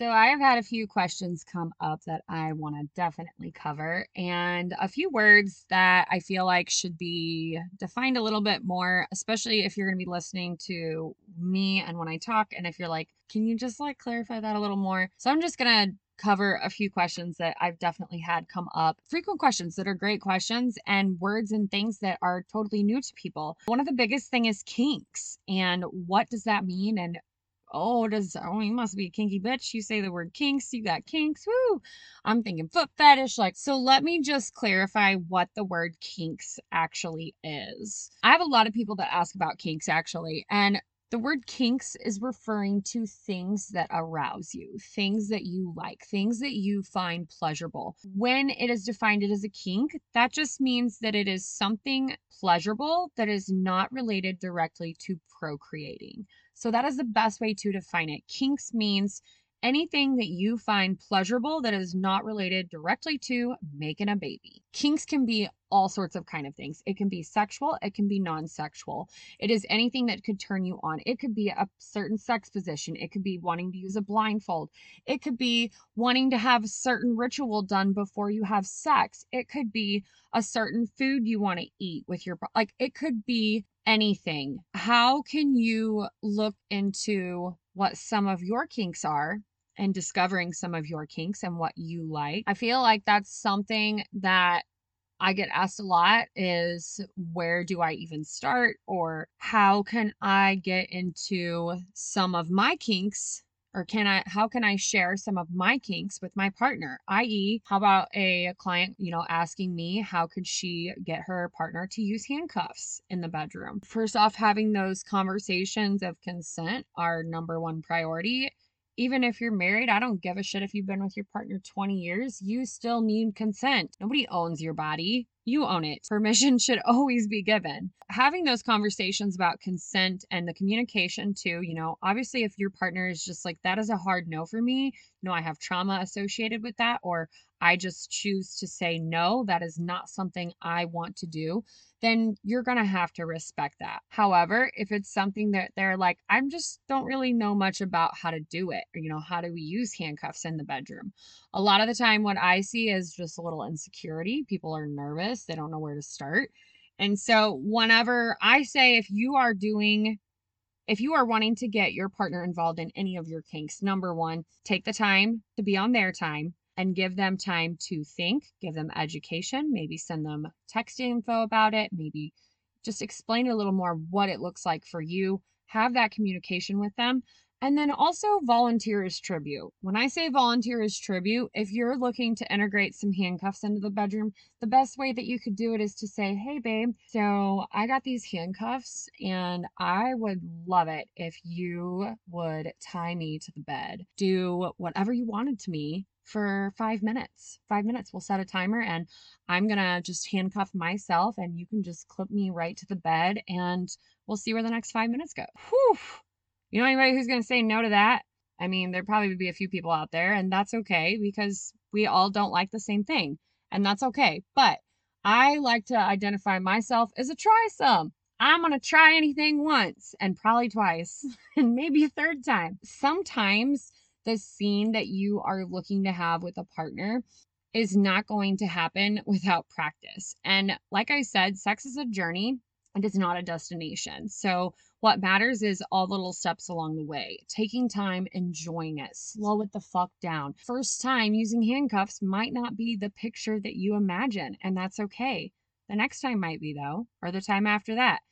So I have had a few questions come up that I want to definitely cover and a few words that I feel like should be defined a little bit more, especially if you're going to be listening to me and when I talk and if you're like, can you just like clarify that a little more? So I'm just going to cover a few questions that I've definitely had come up. Frequent questions that are great questions and words and things that are totally new to people. One of the biggest thing is kinks and what does that mean and oh, does oh you must be a kinky bitch. You say the word kinks, you got kinks. Woo! I'm thinking foot fetish. Like, so let me just clarify what the word kinks actually is. I have a lot of people that ask about kinks actually, and the word kinks is referring to things that arouse you, things that you like, things that you find pleasurable. When it is defined as a kink, that just means that it is something pleasurable that is not related directly to procreating. So that is the best way to define it. Kinks means anything that you find pleasurable that is not related directly to making a baby. Kinks can be all sorts of kind of things. It can be sexual, it can be non-sexual. It is anything that could turn you on. It could be a certain sex position. It could be wanting to use a blindfold. It could be wanting to have a certain ritual done before you have sex. It could be a certain food you want to eat with your like it could be anything. How can you look into what some of your kinks are and discovering some of your kinks and what you like? I feel like that's something that I get asked a lot is where do I even start or how can I get into some of my kinks or can I how can I share some of my kinks with my partner? i.e., how about a client, you know, asking me how could she get her partner to use handcuffs in the bedroom? First off, having those conversations of consent are number one priority even if you're married, I don't give a shit if you've been with your partner 20 years. You still need consent. Nobody owns your body. You own it. Permission should always be given. Having those conversations about consent and the communication too, you know, obviously if your partner is just like, that is a hard no for me, know, I have trauma associated with that, or I just choose to say no, that is not something I want to do, then you're going to have to respect that. However, if it's something that they're like, I just don't really know much about how to do it, or, you know, how do we use handcuffs in the bedroom? A lot of the time, what I see is just a little insecurity. People are nervous, they don't know where to start. And so, whenever I say, if you are doing if you are wanting to get your partner involved in any of your kinks, number one, take the time to be on their time and give them time to think, give them education, maybe send them text info about it, maybe just explain a little more what it looks like for you. Have that communication with them. And then also volunteer as tribute. When I say volunteer as tribute, if you're looking to integrate some handcuffs into the bedroom, the best way that you could do it is to say, Hey, babe, so I got these handcuffs and I would love it if you would tie me to the bed. Do whatever you wanted to me for five minutes. Five minutes. We'll set a timer and I'm to just handcuff myself and you can just clip me right to the bed and we'll see where the next five minutes go. Whew. You know anybody who's going to say no to that? I mean, there probably would be a few people out there and that's okay because we all don't like the same thing and that's okay. But I like to identify myself as a try some. I'm going to try anything once and probably twice and maybe a third time. Sometimes the scene that you are looking to have with a partner is not going to happen without practice. And like I said, sex is a journey. It is not a destination. So, what matters is all the little steps along the way. Taking time, enjoying it, slow it the fuck down. First time using handcuffs might not be the picture that you imagine, and that's okay. The next time might be, though, or the time after that.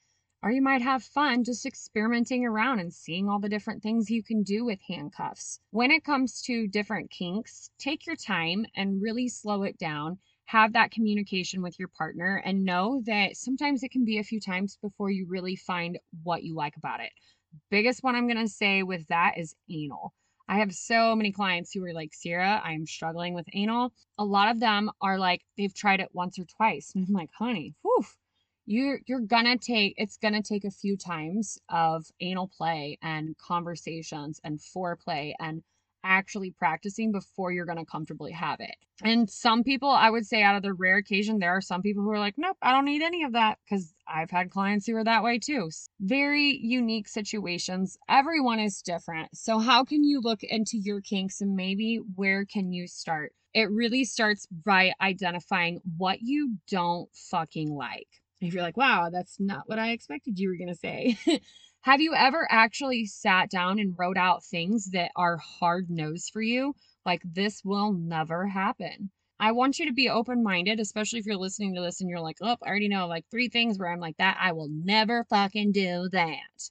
Or you might have fun just experimenting around and seeing all the different things you can do with handcuffs. When it comes to different kinks, take your time and really slow it down. Have that communication with your partner and know that sometimes it can be a few times before you really find what you like about it. Biggest one I'm going to say with that is anal. I have so many clients who are like, Sierra, I'm struggling with anal. A lot of them are like, they've tried it once or twice. And I'm like, honey, whew, you're you're gonna take it's gonna take a few times of anal play and conversations and foreplay and actually practicing before you're going to comfortably have it. And some people, I would say, out of the rare occasion, there are some people who are like, nope, I don't need any of that because I've had clients who are that way too. Very unique situations. Everyone is different. So, how can you look into your kinks and maybe where can you start? It really starts by identifying what you don't fucking like. If you're like, wow, that's not what I expected you were going to say. Have you ever actually sat down and wrote out things that are hard no's for you? Like, this will never happen. I want you to be open minded, especially if you're listening to this and you're like, oh, I already know like three things where I'm like, that I will never fucking do that.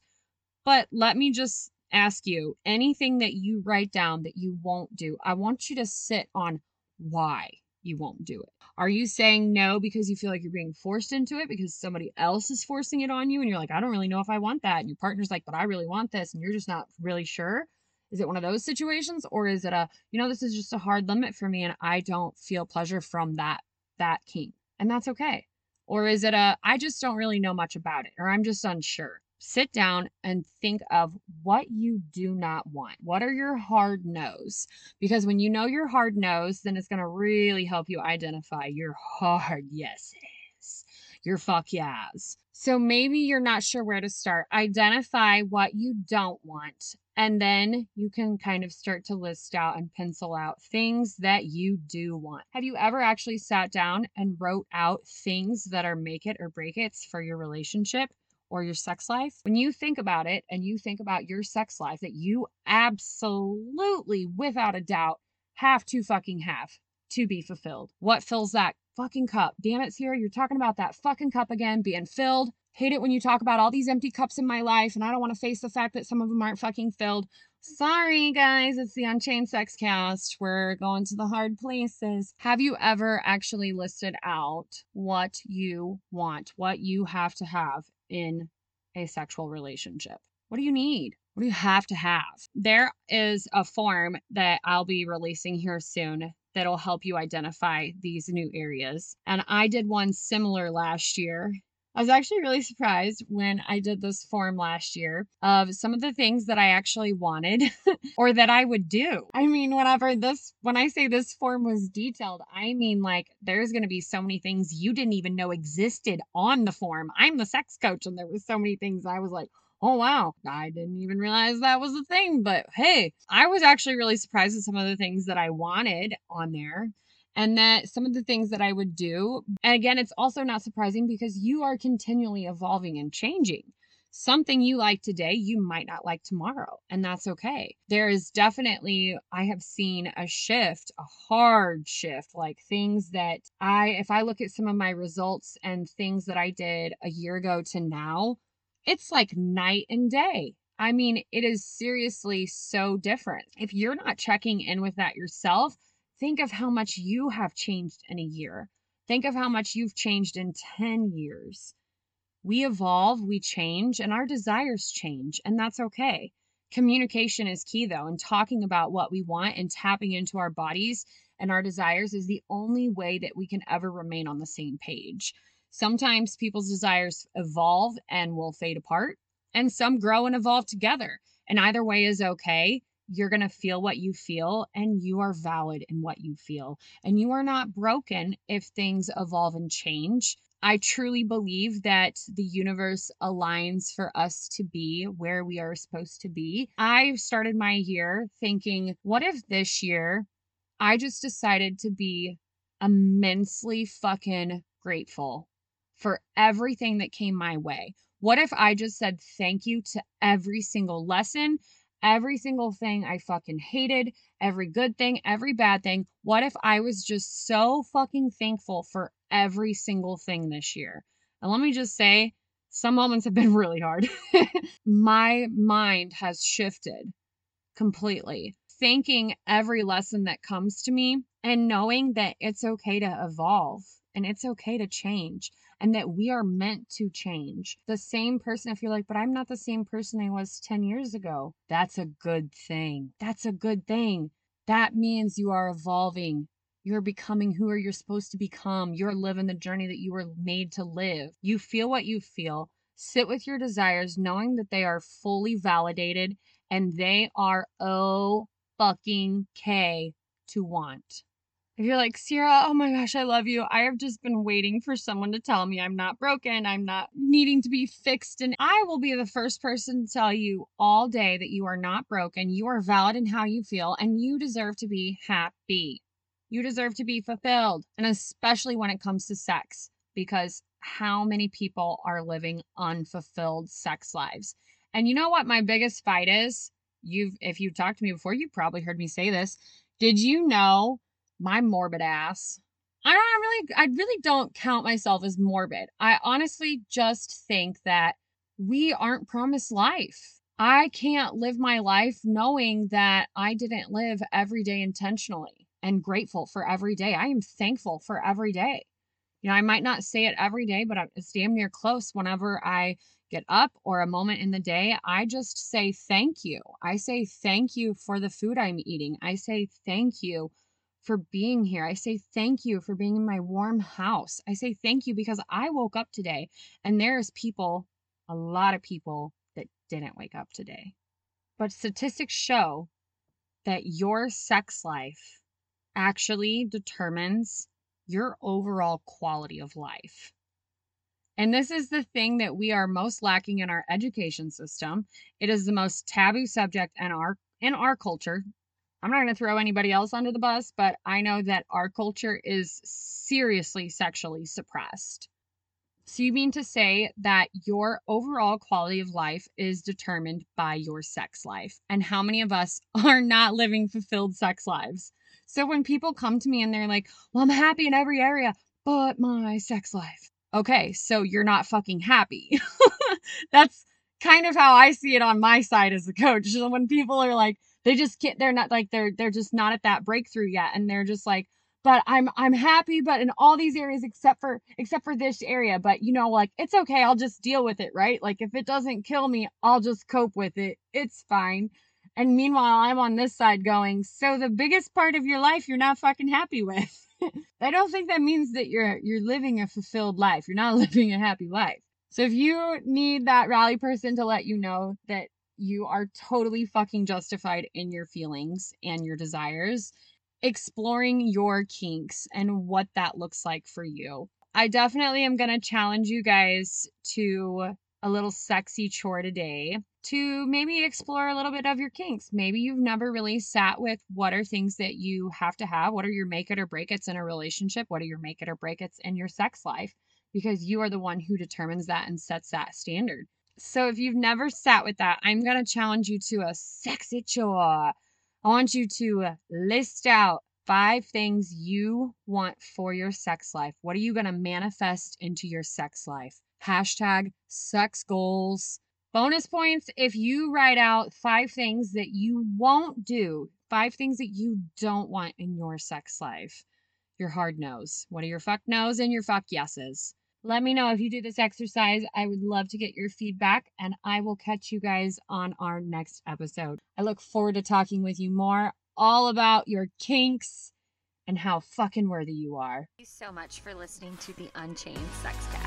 But let me just ask you anything that you write down that you won't do, I want you to sit on why you won't do it? Are you saying no because you feel like you're being forced into it because somebody else is forcing it on you and you're like, I don't really know if I want that? And your partner's like, but I really want this. And you're just not really sure. Is it one of those situations or is it a, you know, this is just a hard limit for me and I don't feel pleasure from that, that kink? And that's okay. Or is it a, I just don't really know much about it or I'm just unsure? Sit down and think of what you do not want. What are your hard no's? Because when you know your hard no's, then it's going to really help you identify your hard yeses, your fuck yes. So maybe you're not sure where to start. Identify what you don't want. And then you can kind of start to list out and pencil out things that you do want. Have you ever actually sat down and wrote out things that are make it or break it for your relationship? Or your sex life, when you think about it and you think about your sex life that you absolutely, without a doubt, have to fucking have to be fulfilled. What fills that fucking cup? Damn it, Sierra, you're talking about that fucking cup again being filled. Hate it when you talk about all these empty cups in my life and I don't want to face the fact that some of them aren't fucking filled. Sorry, guys, it's the Unchained Sexcast. We're going to the hard places. Have you ever actually listed out what you want, what you have to have in a sexual relationship? What do you need? What do you have to have? There is a form that I'll be releasing here soon that'll help you identify these new areas. And I did one similar last year I was actually really surprised when I did this form last year of some of the things that I actually wanted or that I would do. I mean, whenever this, when I say this form was detailed, I mean like there's going to be so many things you didn't even know existed on the form. I'm the sex coach, and there was so many things I was like, oh wow i didn't even realize that was a thing but hey i was actually really surprised at some of the things that i wanted on there and that some of the things that I would do, and again, it's also not surprising because you are continually evolving and changing. Something you like today, you might not like tomorrow, and that's okay. There is definitely, I have seen a shift, a hard shift, like things that I, if I look at some of my results and things that I did a year ago to now, it's like night and day. I mean, it is seriously so different. If you're not checking in with that yourself, Think of how much you have changed in a year. Think of how much you've changed in 10 years. We evolve, we change, and our desires change, and that's okay. Communication is key, though, and talking about what we want and tapping into our bodies and our desires is the only way that we can ever remain on the same page. Sometimes people's desires evolve and will fade apart, and some grow and evolve together. And either way is okay you're going to feel what you feel and you are valid in what you feel. And you are not broken if things evolve and change. I truly believe that the universe aligns for us to be where we are supposed to be. I started my year thinking, what if this year I just decided to be immensely fucking grateful for everything that came my way? What if I just said thank you to every single lesson, every single thing I fucking hated, every good thing, every bad thing. What if I was just so fucking thankful for every single thing this year? And let me just say, Some moments have been really hard. My mind has shifted completely. Thanking every lesson that comes to me and knowing that it's okay to evolve and it's okay to change and that we are meant to change. The same person, if you're like, but I'm not the same person I was 10 years ago, that's a good thing. That's a good thing. That means you are evolving. You're becoming who you're supposed to become. You're living the journey that you were made to live. You feel what you feel. Sit with your desires, knowing that they are fully validated and they are oh fucking K to want. If you're like, Sierra, oh my gosh, I love you. I have just been waiting for someone to tell me I'm not broken. I'm not needing to be fixed. And I will be the first person to tell you all day that you are not broken. You are valid in how you feel and you deserve to be happy. You deserve to be fulfilled. And especially when it comes to sex, because how many people are living unfulfilled sex lives? And you know what my biggest fight is? You've, if you've talked to me before, you've probably heard me say this. Did you know my morbid ass. I don't really, I really don't count myself as morbid. I honestly just think that we aren't promised life. I can't live my life knowing that I didn't live every day intentionally and grateful for every day. I am thankful for every day. You know, I might not say it every day, but it's damn near close whenever I get up or a moment in the day. I just say thank you. I say thank you for the food I'm eating. I say thank you for being here. I say thank you for being in my warm house. I say thank you because I woke up today and there's people, a lot of people that didn't wake up today. But statistics show that your sex life actually determines your overall quality of life. And this is the thing that we are most lacking in our education system. It is the most taboo subject in our in our culture I'm not going to throw anybody else under the bus, but I know that our culture is seriously sexually suppressed. So, you mean to say that your overall quality of life is determined by your sex life? And how many of us are not living fulfilled sex lives? So, when people come to me and they're like, well, I'm happy in every area, but my sex life. Okay, so you're not fucking happy. That's kind of how I see it on my side as a coach. When people are like, they just can't they're not like they're they're just not at that breakthrough yet and they're just like but i'm i'm happy but in all these areas except for except for this area but you know like it's okay i'll just deal with it right? Like if it doesn't kill me i'll just cope with it. It's fine. And meanwhile i'm on this side going so the biggest part of your life you're not fucking happy with. I don't think that means that you're you're living a fulfilled life. You're not living a happy life. So if you need that rally person to let you know that you are totally fucking justified in your feelings and your desires, exploring your kinks and what that looks like for you. I definitely am going to challenge you guys to a little sexy chore today to maybe explore a little bit of your kinks. Maybe you've never really sat with what are things that you have to have, what are your make it or break it's in a relationship, what are your make it or break it's in your sex life, because you are the one who determines that and sets that standard. So if you've never sat with that, I'm going to challenge you to a sexy chore. I want you to list out five things you want for your sex life. What are you going to manifest into your sex life? Hashtag sex goals. Bonus points if you write out five things that you won't do, five things that you don't want in your sex life. Your hard no's. What are your fuck no's and your fuck yeses? Let me know if you do this exercise. I would love to get your feedback, and I will catch you guys on our next episode. I look forward to talking with you more all about your kinks and how fucking worthy you are. Thank you so much for listening to the Unchained Sex Sexcast.